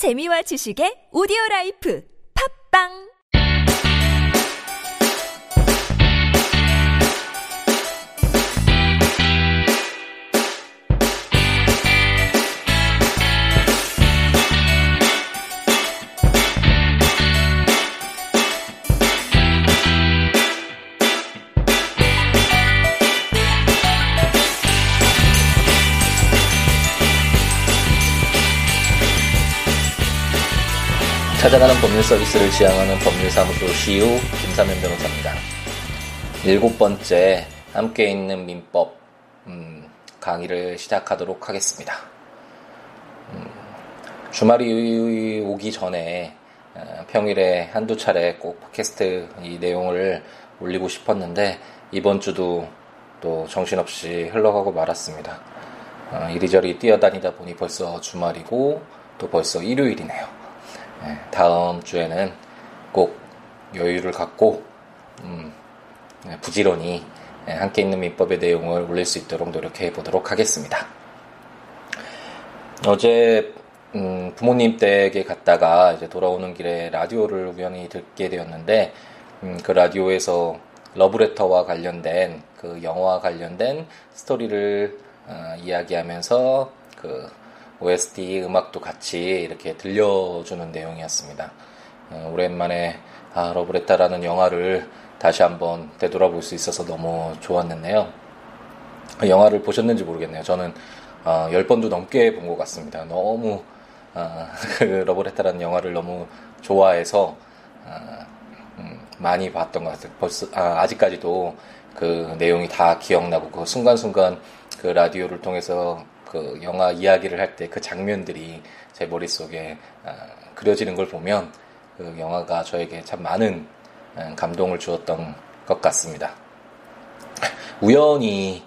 재미와 지식의 오디오 라이프. 팝빵 찾아가는 법률 서비스를 지향하는 법률사무소 시우 김사면 변호사입니다. 일곱 번째 함께 있는 민법 음, 강의를 시작하도록 하겠습니다. 음, 주말이 오기 전에 어, 평일에 한두 차례 꼭 팟캐스트 이 내용을 올리고 싶었는데 이번 주도 또 정신없이 흘러가고 말았습니다. 어, 이리저리 뛰어다니다 보니 벌써 주말이고 또 벌써 일요일이네요. 예, 다음 주에는 꼭 여유를 갖고 음, 예, 부지런히 예, 함께 있는 민법의 내용을 올릴 수 있도록 노력해 보도록 하겠습니다. 어제 음, 부모님 댁에 갔다가 이제 돌아오는 길에 라디오를 우연히 듣게 되었는데 음, 그 라디오에서 러브레터와 관련된 그 영화 관련된 스토리를 어, 이야기하면서 그 OST 음악도 같이 이렇게 들려주는 내용이었습니다. 어, 오랜만에 아, 러브레타라는 영화를 다시 한번 되돌아볼 수 있어서 너무 좋았는데요. 영화를 보셨는지 모르겠네요. 저는 어, 10번도 넘게 본 것 같습니다. 너무 어, 그 러브레타라는 영화를 너무 좋아해서 어, 음, 많이 봤던 것 같아요. 벌써 아, 아직까지도 그 내용이 다 기억나고 그 순간순간 그 라디오를 통해서 그 영화 이야기를 할 때 그 장면들이 제 머릿속에 어, 그려지는 걸 보면 그 영화가 저에게 참 많은 어, 감동을 주었던 것 같습니다. 우연히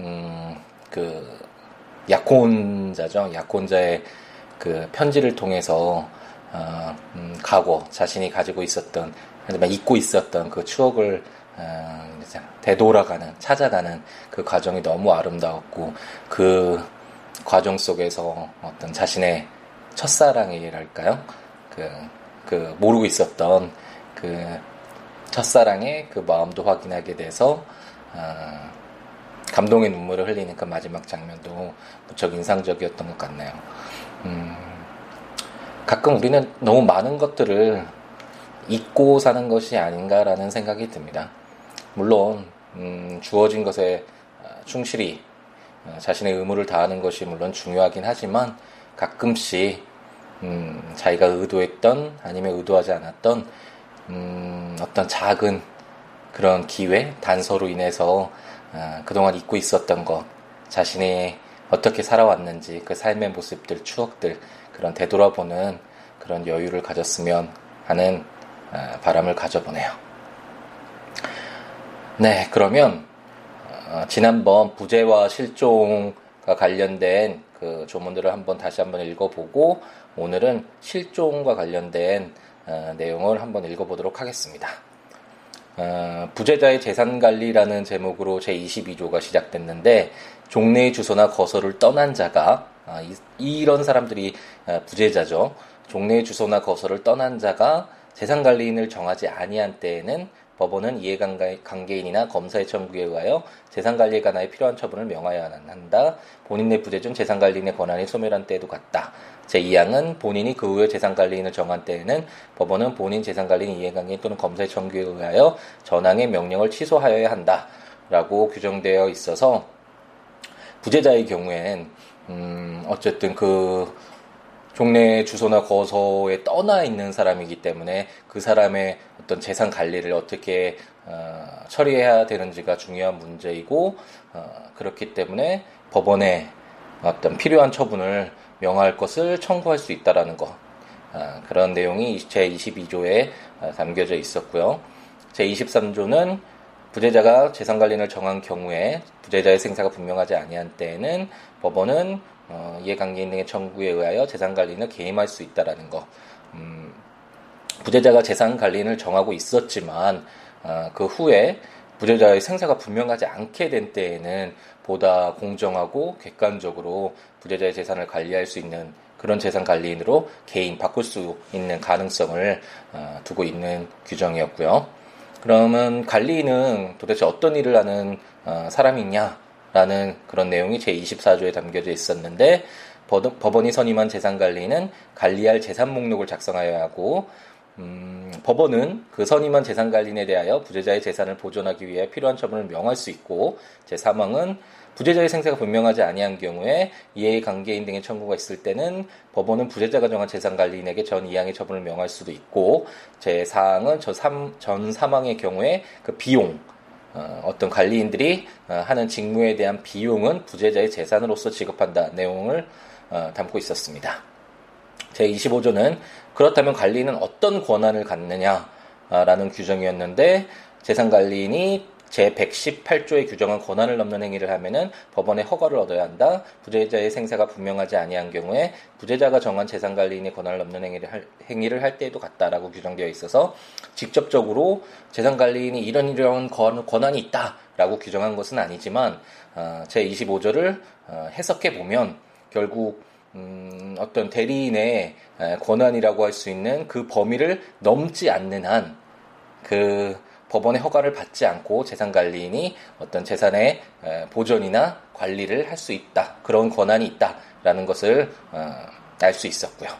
음, 그 약혼자죠. 약혼자의 그 편지를 통해서 어, 음, 과거 자신이 가지고 있었던 잊고 있었던 그 추억을 어, 되돌아가는 찾아가는 그 과정이 너무 아름다웠고 그 과정 속에서 어떤 자신의 첫사랑이랄까요? 그, 그, 모르고 있었던 그 첫사랑의 그 마음도 확인하게 돼서, 어, 감동의 눈물을 흘리는 그 마지막 장면도 무척 인상적이었던 것 같네요. 음, 가끔 우리는 너무 많은 것들을 잊고 사는 것이 아닌가라는 생각이 듭니다. 물론, 음, 주어진 것에 충실히 어, 자신의 의무를 다하는 것이 물론 중요하긴 하지만 가끔씩 음, 자기가 의도했던 아니면 의도하지 않았던 음, 어떤 작은 그런 기회, 단서로 인해서 어, 그동안 잊고 있었던 것, 자신이 어떻게 살아왔는지 그 삶의 모습들, 추억들 그런 되돌아보는 그런 여유를 가졌으면 하는 어, 바람을 가져보네요. 네, 그러면 어, 지난번 부재와 실종과 관련된 그 조문들을 한번 다시 한번 읽어보고 오늘은 실종과 관련된 어, 내용을 한번 읽어보도록 하겠습니다. 어, 부재자의 재산 관리라는 제목으로 제 22조가 시작됐는데 종래의 주소나 거소를 떠난 자가 아, 이, 런 사람들이 어, 부재자죠. 종래의 주소나 거소를 떠난 자가 재산 관리인을 정하지 아니한 때에는 법원은 이해관계인이나 검사의 청구에 의하여 재산관리에 관하여 필요한 처분을 명하여야 한다. 본인 의 부재 중 재산관리인의 권한이 소멸한 때에도 같다. 제2항은 본인이 그 후에 재산관리인을 정한 때에는 법원은 본인 재산관리인 이해관계인 또는 검사의 청구에 의하여 전항의 명령을 취소하여야 한다. 라고 규정되어 있어서 부재자의 경우엔 음 어쨌든 그 종래 주소나 거소에 떠나 있는 사람이기 때문에 그 사람의 어떤 재산 관리를 어떻게 어, 처리해야 되는지가 중요한 문제이고 어, 그렇기 때문에 법원에 어떤 필요한 처분을 명할 것을 청구할 수 있다라는 것 어, 그런 내용이 제 22조에 어, 담겨져 있었고요. 제 23조는 부재자가 재산 관리를 정한 경우에 부재자의 생사가 분명하지 아니한 때에는 법원은 어, 이해관계인 등의 청구에 의하여 재산 관리인을 개임할 수 있다라는 거. 음, 부재자가 재산 관리인을 정하고 있었지만 어, 그 후에 부재자의 생사가 분명하지 않게 된 때에는 보다 공정하고 객관적으로 부재자의 재산을 관리할 수 있는 그런 재산 관리인으로 개인 바꿀 수 있는 가능성을 어, 두고 있는 규정이었고요. 그러면 관리인은 도대체 어떤 일을 하는 어, 사람이냐 라는 그런 내용이 제24조에 담겨져 있었는데 법원이 선임한 재산관리인은 관리할 재산 목록을 작성하여야 하고 음, 법원은 그 선임한 재산관리인에 대하여 부재자의 재산을 보존하기 위해 필요한 처분을 명할 수 있고 제3항은 부재자의 생사가 분명하지 아니한 경우에 이해의 관계인 등의 청구가 있을 때는 법원은 부재자가 정한 재산관리인에게 전 이항의 처분을 명할 수도 있고 제4항은 저 3, 전 사망의 경우에 그 비용 어, 떤 관리인들이 어, 하는 직무에 대한 비용은 부재자의 재산으로서 지급한다 내용을 어, 담고 있었습니다. 제25조는 그렇다면 관리인은 어떤 권한을 갖느냐라는 규정이었는데 재산관리인이 제118조에 규정한 권한을 넘는 행위를 하면은 법원의 허가를 얻어야 한다. 부재자의 생사가 분명하지 아니한 경우에 부재자가 정한 재산관리인의 권한을 넘는 행위를 할, 행위를 할 때에도 같다라고 규정되어 있어서 직접적으로 재산관리인이 이런 이런 권, 권한이 있다라고 규정한 것은 아니지만 어, 제25조를 어, 해석해 보면 결국 음, 어떤 대리인의 권한이라고 할 수 있는 그 범위를 넘지 않는 한 그 법원의 허가를 받지 않고 재산관리인이 어떤 재산의 보존이나 관리를 할 수 있다. 그런 권한이 있다라는 것을 어, 알수 있었고요.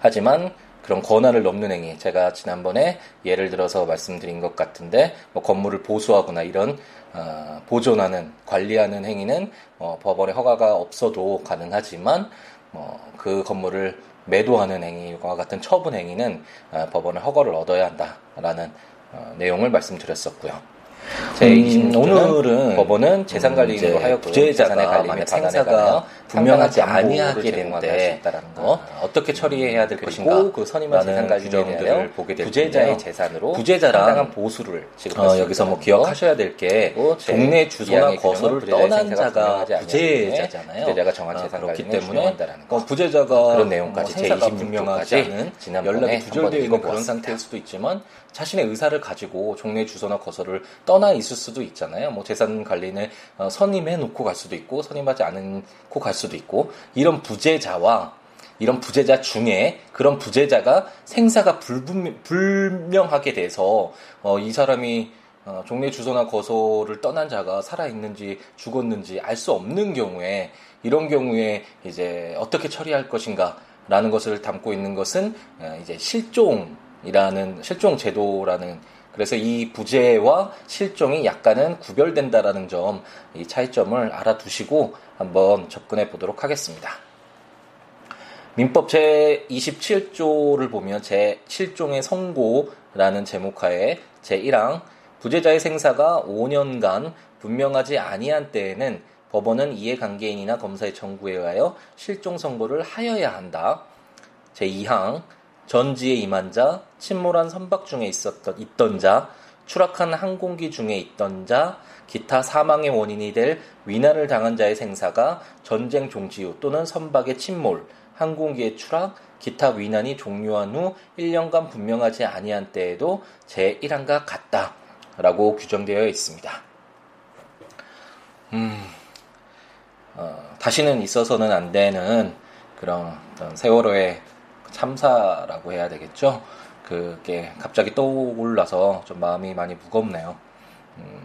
하지만 그런 권한을 넘는 행위, 제가 지난번에 예를 들어서 말씀드린 것 같은데, 뭐 건물을 보수하거나 이런 어, 보존하는, 관리하는 행위는 어, 법원의 허가가 없어도 가능하지만, 뭐, 그 건물을 매도하는 행위와 같은 처분 행위는 어, 법원의 허가를 얻어야 한다라는 어, 내용을 말씀드렸었고요. 제26조는 음, 오늘은 법원은 재산관리인으로 음, 하여 부재자산의 관리인의 생사가 분명하지 아니하게 되는데 어, 어떻게 처리해야 될 것인가? 그 선임한 재산관리인을 보게 될 부재자의 재산으로 부재자랑 보수를 지금 어, 여기서 뭐 기억하셔야 될 게 동네 주소나 거소를 떠난 자가 부재자잖아요. 부재자가 정한 재산관리인을 때문에 어, 부재자가 그런 내용까지 뭐 제26조까지 연락이 두절되어 있는 그런 상태일 수도 있지만 자신의 의사를 가지고 종래 주소나 거소를 떠나 있을 수도 있잖아요. 뭐 재산 관리인을 어, 선임해 놓고 갈 수도 있고 선임하지 않고 갈 수도 있고 이런 부재자와 이런 부재자 중에 그런 부재자가 생사가 불분, 불명하게 돼서 어, 이 사람이 어, 종래 주소나 거소를 떠난 자가 살아 있는지 죽었는지 알 수 없는 경우에 이런 경우에 이제 어떻게 처리할 것인가라는 것을 담고 있는 것은 어, 이제 실종 이라는 실종 제도라는 그래서 이 부재와 실종이 약간은 구별된다라는 점, 이 차이점을 알아두시고 한번 접근해 보도록 하겠습니다. 민법 제27조를 보면 제 실종의 선고라는 제목하에 제1항 부재자의 생사가 5년간 분명하지 아니한 때에는 법원은 이해관계인이나 검사의 청구에 의하여 실종 선고를 하여야 한다. 제2항 전지에 임한 자, 침몰한 선박 중에 있었던 있던 자, 추락한 항공기 중에 있던 자, 기타 사망의 원인이 될 위난을 당한 자의 생사가 전쟁 종지 후 또는 선박의 침몰, 항공기의 추락, 기타 위난이 종료한 후 1년간 분명하지 아니한 때에도 제1항과 같다 라고 규정되어 있습니다. 음, 어, 다시는 있어서는 안 되는 그런 세월호의 참사라고 해야 되겠죠. 그게 갑자기 떠올라서 좀 마음이 많이 무겁네요. 음,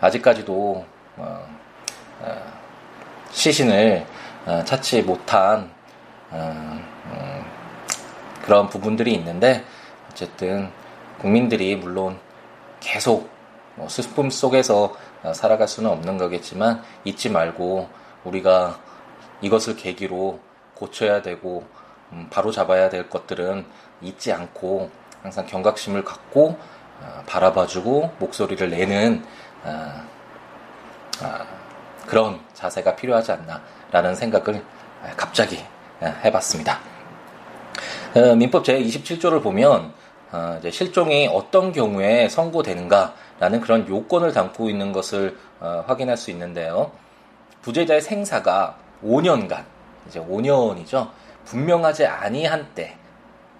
아직까지도 어, 어, 시신을 어, 찾지 못한 어, 음, 그런 부분들이 있는데 어쨌든 국민들이 물론 계속 뭐 슬픔 속에서 어, 살아갈 수는 없는 거겠지만 잊지 말고 우리가 이것을 계기로 고쳐야 되고 음, 바로 잡아야 될 것들은 잊지 않고 항상 경각심을 갖고 어, 바라봐주고 목소리를 내는 어, 어, 그런 자세가 필요하지 않나라는 생각을 갑자기 해봤습니다. 민법 제27조를 보면 실종이 어떤 경우에 선고되는가라는 그런 요건을 담고 있는 것을 확인할 수 있는데요. 부재자의 생사가 5년간 이제 5년이죠. 분명하지 아니한 때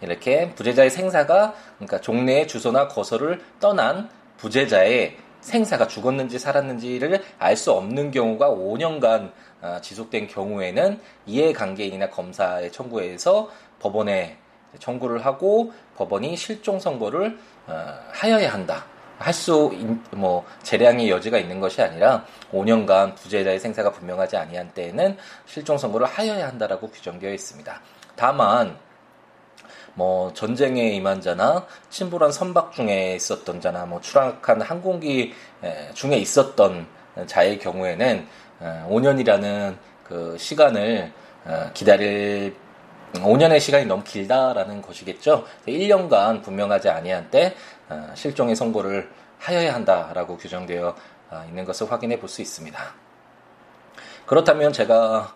이렇게 부재자의 생사가 그러니까 종래의 주소나 거소를 떠난 부재자의 생사가 죽었는지 살았는지를 알 수 없는 경우가 5년간 어, 지속된 경우에는 이해관계인이나 검사의 청구에서 법원에 청구를 하고 법원이 실종 선고를 어, 하여야 한다. 할수뭐 재량의 여지가 있는 것이 아니라 5년간 부재자의 생사가 분명하지 아니한 때에는 실종 선고를 하여야 한다라고 규정되어 있습니다. 다만 뭐 전쟁에 임한 자나 침몰한 선박 중에 있었던 자나 뭐 추락한 항공기 중에 있었던 자의 경우에는 5년이라는 그 시간을 어, 기다릴 5년의 시간이 너무 길다라는 것이겠죠. 1년간 분명하지 아니한 때 어, 실종의 선고를 하여야 한다라고 규정되어 어, 있는 것을 확인해 볼 수 있습니다. 그렇다면 제가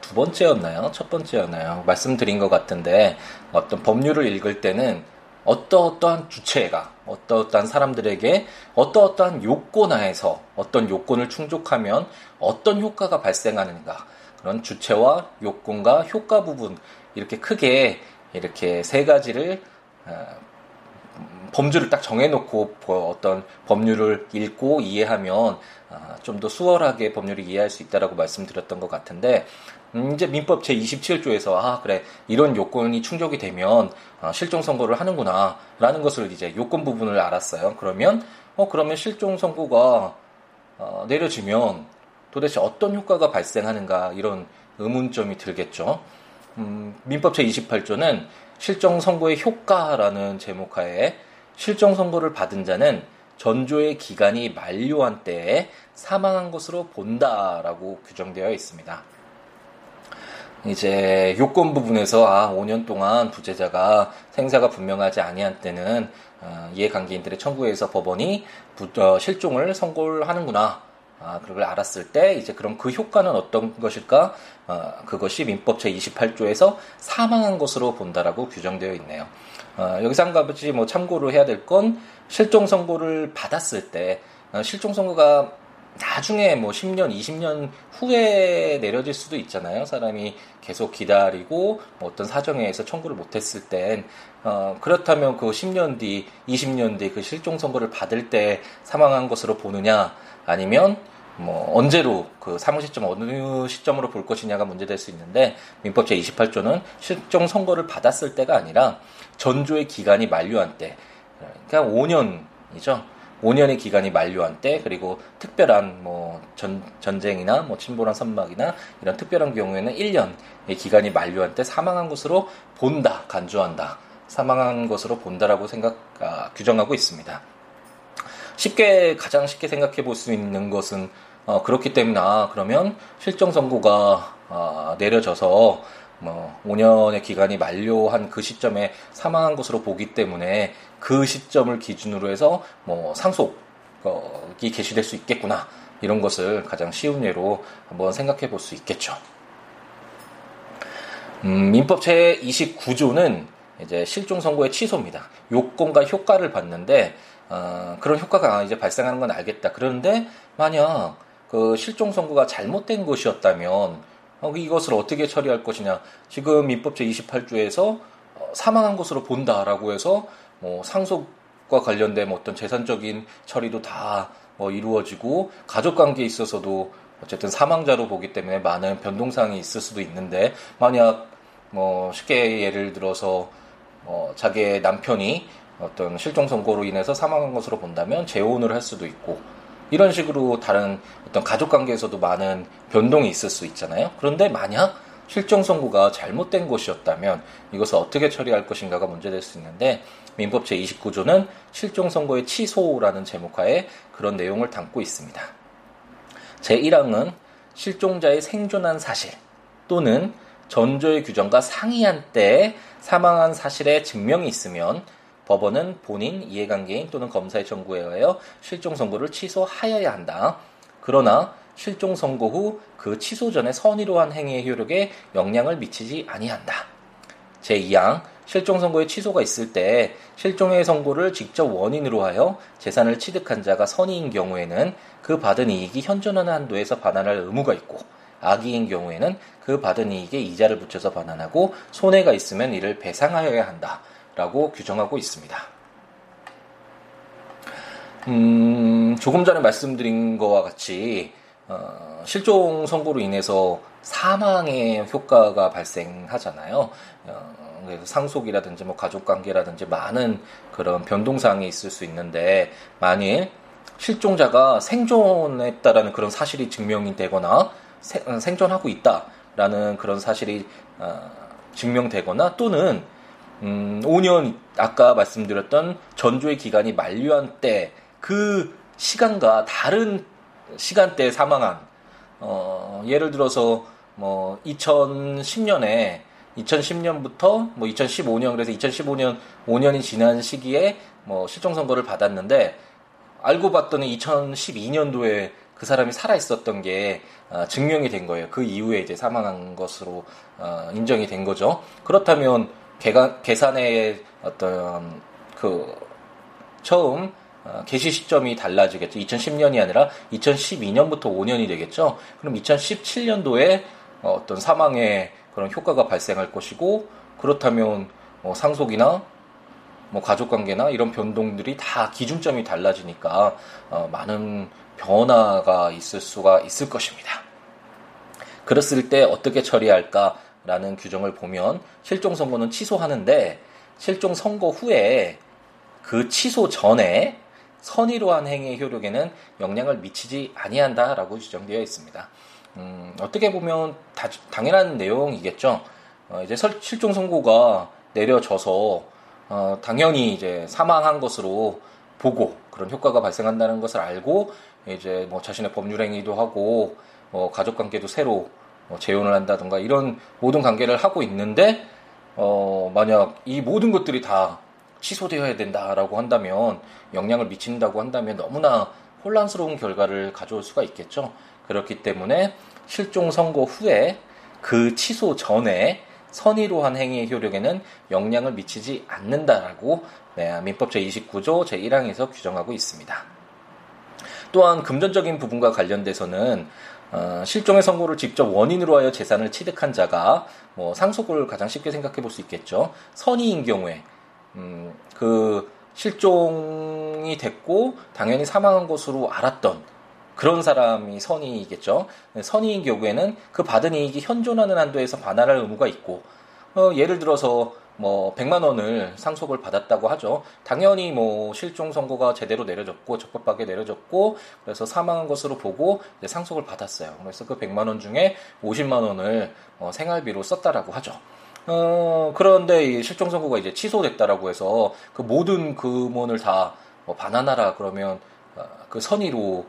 두 번째였나요? 첫 번째였나요? 말씀드린 것 같은데 어떤 법률을 읽을 때는 어떠어떠한 주체가 어떠어떠한 사람들에게 어떠어떠한 요건 하에서 어떤 요건을 충족하면 어떤 효과가 발생하는가 그런 주체와 요건과 효과 부분 이렇게 크게 이렇게 세 가지를 어, 범주를 딱 정해놓고 어떤 법률을 읽고 이해하면 아, 좀더 수월하게 법률을 이해할 수 있다라고 말씀드렸던 것 같은데 음, 이제 민법 제 27조에서 아 그래 이런 요건이 충족이 되면 아, 실종 선고를 하는구나라는 것을 이제 요건 부분을 알았어요. 그러면 어 그러면 실종 선고가 어, 내려지면 도대체 어떤 효과가 발생하는가 이런 의문점이 들겠죠. 음, 민법 제 28조는 실종 선고의 효과라는 제목하에 실종 선고를 받은 자는 전조의 기간이 만료한 때에 사망한 것으로 본다라고 규정되어 있습니다. 이제 요건 부분에서 아 5년 동안 부재자가 생사가 분명하지 아니한 때는 어, 이해관계인들의 청구에서 법원이 부, 어, 실종을 선고를 하는구나. 아, 그걸 알았을 때 이제 그럼 그 효과는 어떤 것일까? 어, 그것이 민법 제 28조에서 사망한 것으로 본다라고 규정되어 있네요. 어, 여기서 한 가지 뭐 참고로 해야 될 건 실종 선고를 받았을 때 어, 실종 선고가 나중에 뭐 10년, 20년 후에 내려질 수도 있잖아요. 사람이 계속 기다리고 뭐 어떤 사정에 의해서 청구를 못했을 땐 어, 그렇다면 그 10년 뒤, 20년 뒤 그 실종 선고를 받을 때 사망한 것으로 보느냐 아니면 뭐 언제로 그 사망 시점 어느 시점으로 볼 것이냐가 문제될 수 있는데 민법 제 28조는 실종 선고를 받았을 때가 아니라 전조의 기간이 만료한 때 그러니까 5년이죠. 5년의 기간이 만료한 때 그리고 특별한 뭐 전, 전쟁이나 뭐 침몰한 선막이나 이런 특별한 경우에는 1년의 기간이 만료한 때 사망한 것으로 본다 간주한다 사망한 것으로 본다라고 생각 아, 규정하고 있습니다. 쉽게 가장 쉽게 생각해 볼 수 있는 것은 어, 그렇기 때문에 아, 그러면 실종 선고가 아, 내려져서 뭐 5년의 기간이 만료한 그 시점에 사망한 것으로 보기 때문에 그 시점을 기준으로 해서 뭐 상속이 개시될 수 있겠구나 이런 것을 가장 쉬운 예로 한번 생각해 볼 수 있겠죠. 음, 민법 제 29조는 이제 실종 선고의 취소입니다. 요건과 효과를 봤는데 어, 그런 효과가 이제 발생하는 건 알겠다. 그런데 만약 그 실종 선고가 잘못된 것이었다면 어, 이것을 어떻게 처리할 것이냐. 지금 민법 제 28조에서 어, 사망한 것으로 본다라고 해서 뭐 상속과 관련된 어떤 재산적인 처리도 다 뭐 이루어지고 가족 관계에 있어서도 어쨌든 사망자로 보기 때문에 많은 변동사항이 있을 수도 있는데 만약 뭐 쉽게 예를 들어서 어 자기의 남편이 어떤 실종 선고로 인해서 사망한 것으로 본다면 재혼을 할 수도 있고 이런 식으로 다른 어떤 가족 관계에서도 많은 변동이 있을 수 있잖아요. 그런데 만약 실종 선고가 잘못된 것이었다면 이것을 어떻게 처리할 것인가가 문제될 수 있는데 민법 제29조는 실종 선고의 취소라는 제목하에 그런 내용을 담고 있습니다. 제1항은 실종자의 생존한 사실 또는 전조의 규정과 상이한 때에 사망한 사실의 증명이 있으면 법원은 본인, 이해관계인 또는 검사의 청구에 의하여 실종 선고를 취소하여야 한다. 그러나 실종 선고 후 그 취소 전에 선의로 한 행위의 효력에 영향을 미치지 아니한다. 제2항 실종 선고의 취소가 있을 때 실종의 선고를 직접 원인으로 하여 재산을 취득한 자가 선의인 경우에는 그 받은 이익이 현존하는 한도에서 반환할 의무가 있고 악의인 경우에는 그 받은 이익에 이자를 붙여서 반환하고 손해가 있으면 이를 배상하여야 한다 라고 규정하고 있습니다. 음, 조금 전에 말씀드린 것과 같이 어, 실종 선고로 인해서 사망의 효과가 발생하잖아요. 어, 그래서 상속이라든지 뭐 가족 관계라든지 많은 그런 변동사항이 있을 수 있는데 만일 실종자가 생존했다라는 그런 사실이 증명이 되거나 세, 어, 생존하고 있다라는 그런 사실이 어, 증명되거나 또는 음, 5년 아까 말씀드렸던 전조의 기간이 만료한 때 그 시간과 다른 시간대에 사망한 어, 예를 들어서 뭐 2010년에 2010년부터 뭐 2015년 그래서 2015년 5년이 지난 시기에 뭐 실종 선고를 받았는데 알고 봤더니 2012년도에 그 사람이 살아 있었던 게 어, 증명이 된 거예요. 그 이후에 이제 사망한 것으로 어, 인정이 된 거죠. 그렇다면 계산, 계산의 어떤 그 처음 어, 개시 시점이 달라지겠죠. 2010년이 아니라 2012년부터 5년이 되겠죠. 그럼 2017년도에 어떤 사망의 그런 효과가 발생할 것이고 그렇다면 뭐 상속이나 뭐 가족 관계나 이런 변동들이 다 기준점이 달라지니까 어, 많은 변화가 있을 수가 있을 것입니다. 그랬을 때 어떻게 처리할까 라는 규정을 보면 실종 선고는 취소하는데 실종 선고 후에 그 취소 전에 선의로 한 행위의 효력에는 영향을 미치지 아니한다라고 규정되어 있습니다. 음, 어떻게 보면 다, 당연한 내용이겠죠. 어, 이제 설, 실종 선고가 내려져서 어, 당연히 이제 사망한 것으로 보고 그런 효과가 발생한다는 것을 알고 이제 뭐 자신의 법률 행위도 하고 뭐 가족 관계도 새로 뭐 재혼을 한다든가 이런 모든 관계를 하고 있는데 어, 만약 이 모든 것들이 다 취소되어야 된다라고 한다면 영향을 미친다고 한다면 너무나 혼란스러운 결과를 가져올 수가 있겠죠. 그렇기 때문에 실종 선고 후에 그 취소 전에 선의로 한 행위의 효력에는 영향을 미치지 않는다라고 네, 민법 제29조 제1항에서 규정하고 있습니다. 또한 금전적인 부분과 관련돼서는 어, 실종의 선고를 직접 원인으로 하여 재산을 취득한 자가 뭐 상속을 가장 쉽게 생각해 볼 수 있겠죠. 선의인 경우에 음, 그 실종이 됐고 당연히 사망한 것으로 알았던 그런 사람이 선의이겠죠. 선의인 경우에는 그 받은 이익이 현존하는 한도에서 반환할 의무가 있고 어, 예를 들어서 뭐 100만 원을 상속을 받았다고 하죠. 당연히 뭐 실종 선고가 제대로 내려졌고 적법하게 내려졌고 그래서 사망한 것으로 보고 상속을 받았어요. 그래서 그 100만 원 중에 50만 원을 어, 생활비로 썼다라고 하죠. 어, 그런데 이 실종 선고가 이제 취소됐다라고 해서 그 모든 금원을 다뭐 반환하라 그러면 어, 그 선의로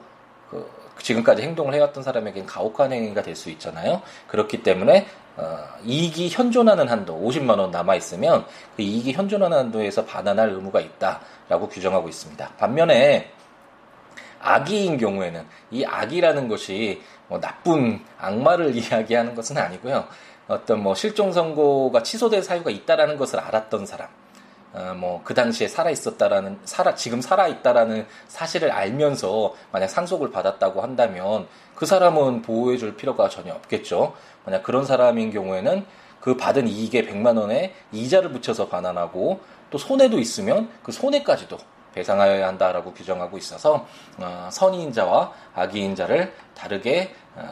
그 지금까지 행동을 해왔던 사람에게는 가혹한 행위가 될 수 있잖아요. 그렇기 때문에 어, 이익이 현존하는 한도 50만 원 남아 있으면 그 이익이 현존하는 한도에서 반환할 의무가 있다라고 규정하고 있습니다. 반면에 악의인 경우에는 이 악이라는 것이 뭐 나쁜 악마를 이야기하는 것은 아니고요. 어떤 뭐 실종 선고가 취소될 사유가 있다라는 것을 알았던 사람, 어, 뭐그 당시에 살아 있었다라는 살아 지금 살아 있다라는 사실을 알면서 만약 상속을 받았다고 한다면 그 사람은 보호해 줄 필요가 전혀 없겠죠. 만약 그런 사람인 경우에는 그 받은 이익에 100만 원에 이자를 붙여서 반환하고 또 손해도 있으면 그 손해까지도 배상하여야 한다라고 규정하고 있어서 어, 선의인자와 악의인자를 다르게 어,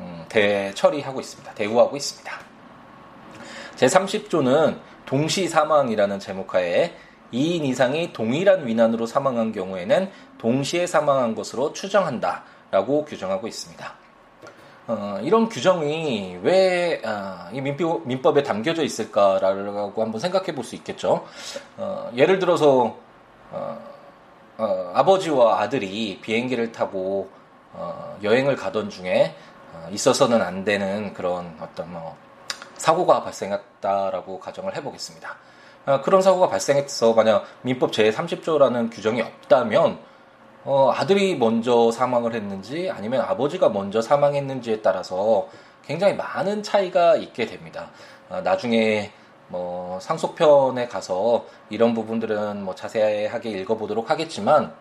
음, 대처리하고 있습니다. 대우하고 있습니다. 제30조는 동시 사망이라는 제목하에 2인 이상이 동일한 위난으로 사망한 경우에는 동시에 사망한 것으로 추정한다 라고 규정하고 있습니다. 어, 이런 규정이 왜이 어, 민법, 민법에 담겨져 있을까라고 한번 생각해 볼 수 있겠죠. 어, 예를 들어서 어, 어, 아버지와 아들이 비행기를 타고 어, 여행을 가던 중에 있어서는 안 되는 그런 어떤 뭐 사고가 발생했다라고 가정을 해보겠습니다. 그런 사고가 발생해서 만약 민법 제30조라는 규정이 없다면 어, 아들이 먼저 사망을 했는지 아니면 아버지가 먼저 사망했는지에 따라서 굉장히 많은 차이가 있게 됩니다. 어, 나중에 뭐 상속편에 가서 이런 부분들은 뭐 자세하게 읽어보도록 하겠지만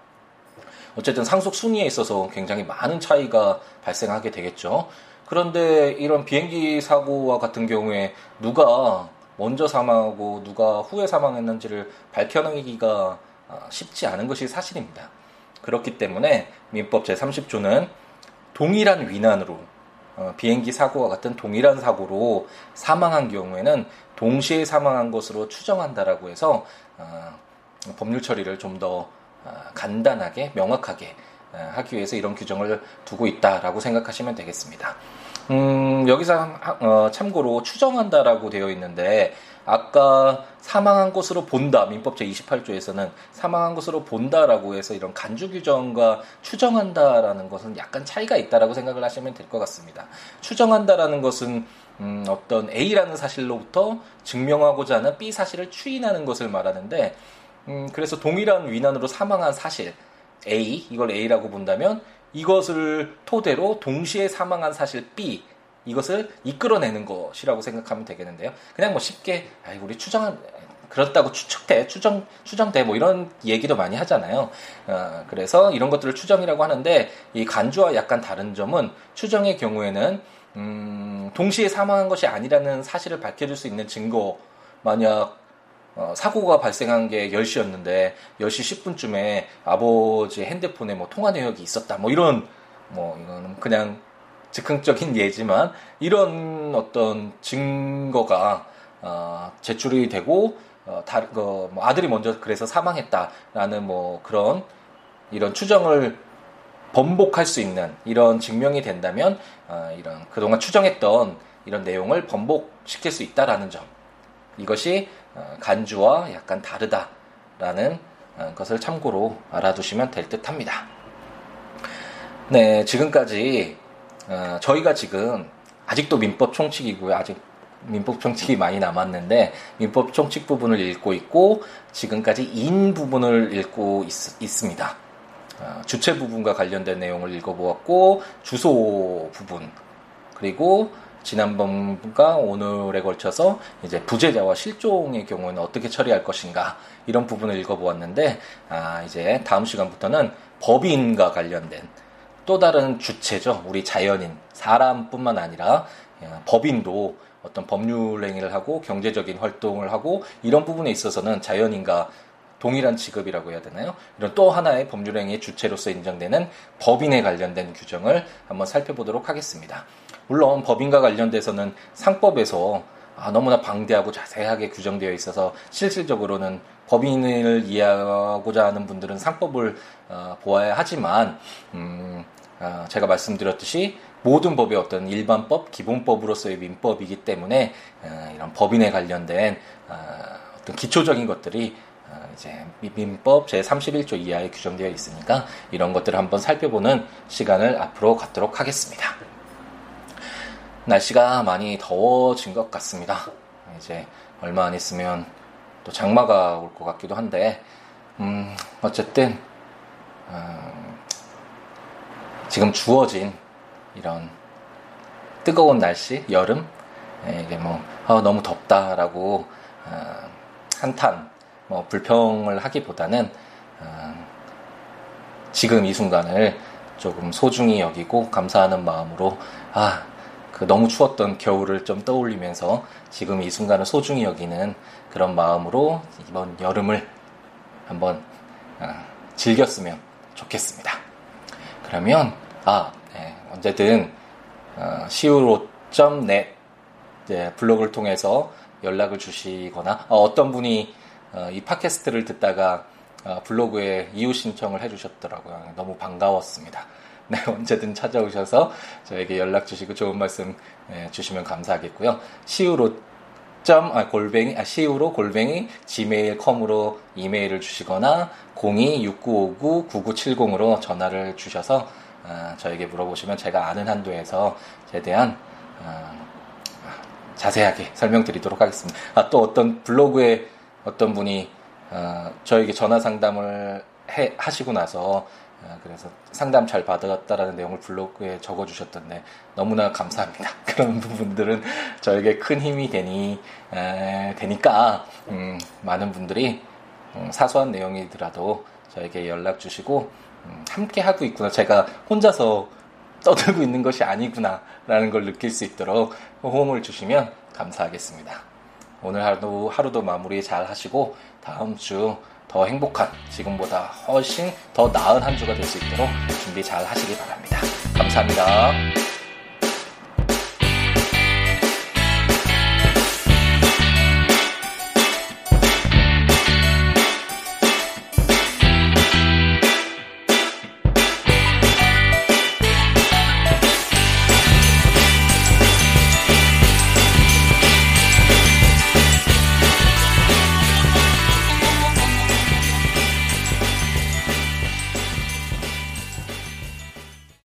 어쨌든 상속 순위에 있어서 굉장히 많은 차이가 발생하게 되겠죠. 그런데 이런 비행기 사고와 같은 경우에 누가 먼저 사망하고 누가 후에 사망했는지를 밝혀내기가 아, 쉽지 않은 것이 사실입니다. 그렇기 때문에 민법 제30조는 동일한 위난으로 어, 비행기 사고와 같은 동일한 사고로 사망한 경우에는 동시에 사망한 것으로 추정한다라고 해서 어, 법률 처리를 좀더 어, 간단하게 명확하게 어, 하기 위해서 이런 규정을 두고 있다라고 생각하시면 되겠습니다. 음, 여기서 어, 참고로 추정한다라고 되어 있는데 아까 사망한 것으로 본다 민법 제 28조에서는 사망한 것으로 본다라고 해서 이런 간주 규정과 추정한다라는 것은 약간 차이가 있다라고 생각을 하시면 될 것 같습니다. 추정한다라는 것은 음, 어떤 A라는 사실로부터 증명하고자 하는 B 사실을 추인하는 것을 말하는데 음, 그래서 동일한 위난으로 사망한 사실 A 이걸 A라고 본다면 이것을 토대로 동시에 사망한 사실 B 이것을 이끌어내는 것이라고 생각하면 되겠는데요. 그냥 뭐 쉽게 아이 우리 추정한 그렇다고 추측돼 추정 추정돼 뭐 이런 얘기도 많이 하잖아요. 어, 그래서 이런 것들을 추정이라고 하는데 이 간주와 약간 다른 점은 추정의 경우에는 음, 동시에 사망한 것이 아니라는 사실을 밝혀줄 수 있는 증거 만약 어, 사고가 발생한 게 10시였는데 10시 10분쯤에 아버지 핸드폰에 뭐 통화 내역이 있었다. 뭐 이런 뭐 이거는 그냥 즉흥적인 예지만 이런 어떤 증거가 어, 제출이 되고 어, 다, 그, 뭐 아들이 먼저 그래서 사망했다라는 뭐 그런 이런 추정을 번복할 수 있는 이런 증명이 된다면 어, 이런 그동안 추정했던 이런 내용을 번복시킬 수 있다라는 점 이것이 어, 간주와 약간 다르다라는 어, 것을 참고로 알아두시면 될 듯 합니다. 네, 지금까지 어, 저희가 지금 아직도 민법 총칙이고요. 아직 민법 총칙이 많이 남았는데 민법 총칙 부분을 읽고 있고 지금까지 인 부분을 읽고 있, 습니다 주체 부분과 관련된 내용을 읽어보았고 주소 부분 그리고 지난번과 오늘에 걸쳐서 이제 부재자와 실종의 경우는 어떻게 처리할 것인가 이런 부분을 읽어보았는데 아 이제 다음 시간부터는 법인과 관련된 또 다른 주체죠. 우리 자연인 사람뿐만 아니라 예, 법인도 어떤 법률 행위를 하고 경제적인 활동을 하고 이런 부분에 있어서는 자연인과 동일한 직업이라고 해야 되나요? 이런 또 하나의 법률행위의 주체로서 인정되는 법인에 관련된 규정을 한번 살펴보도록 하겠습니다. 물론 법인과 관련돼서는 상법에서 아, 너무나 방대하고 자세하게 규정되어 있어서 실질적으로는 법인을 이해하고자 하는 분들은 상법을 어, 보아야 하지만 음, 어, 제가 말씀드렸듯이 모든 법의 어떤 일반법, 기본법으로서의 민법이기 때문에 어, 이런 법인에 관련된 어, 어떤 기초적인 것들이 어, 이제 민법 제 31조 이하에 규정되어 있으니까 이런 것들을 한번 살펴보는 시간을 앞으로 갖도록 하겠습니다. 날씨가 많이 더워진 것 같습니다. 이제 얼마 안 있으면 또 장마가 올 것 같기도 한데, 음, 어쨌든, 음, 지금 주어진 이런 뜨거운 날씨, 여름, 예, 이게 뭐, 아, 너무 덥다라고, 어, 한탄, 뭐, 불평을 하기보다는, 어, 지금 이 순간을 조금 소중히 여기고 감사하는 마음으로, 아, 그 너무 추웠던 겨울을 좀 떠올리면서 지금 이 순간을 소중히 여기는 그런 마음으로 이번 여름을 한번 어, 즐겼으면 좋겠습니다. 그러면 아 네, 언제든 어, siwo.net 네, 블로그를 통해서 연락을 주시거나 어, 떤 분이 어, 이 팟캐스트를 듣다가 어, 블로그에 이웃 신청을 해주셨더라고요. 너무 반가웠습니다. 네, 언제든 찾아오셔서 저에게 연락 주시고 좋은 말씀 네, 주시면 감사하겠고요. 시우로 점, 아, 골뱅이, 아, 시우로 골뱅이 gmail.com으로 이메일을 주시거나 026959-9970으로 전화를 주셔서 아, 저에게 물어보시면 제가 아는 한도에서 최대한 아, 자세하게 설명드리도록 하겠습니다. 아, 또 어떤 블로그에 어떤 분이 아, 저에게 전화 상담을 해, 하시고 나서 아, 그래서 상담 잘 받았다라는 내용을 블로그에 적어주셨던데 너무나 감사합니다. 그런 부분들은 저에게 큰 힘이 되니 에, 되니까 음, 많은 분들이 음, 사소한 내용이더라도 저에게 연락 주시고 음, 함께 하고 있구나. 제가 혼자서 떠들고 있는 것이 아니구나라는 걸 느낄 수 있도록 호응을 주시면 감사하겠습니다. 오늘 하루 하루도 마무리 잘 하시고 다음 주 더 행복한 지금보다 훨씬 더 나은 한 주가 될 수 있도록 준비 잘 하시기 바랍니다. 감사합니다.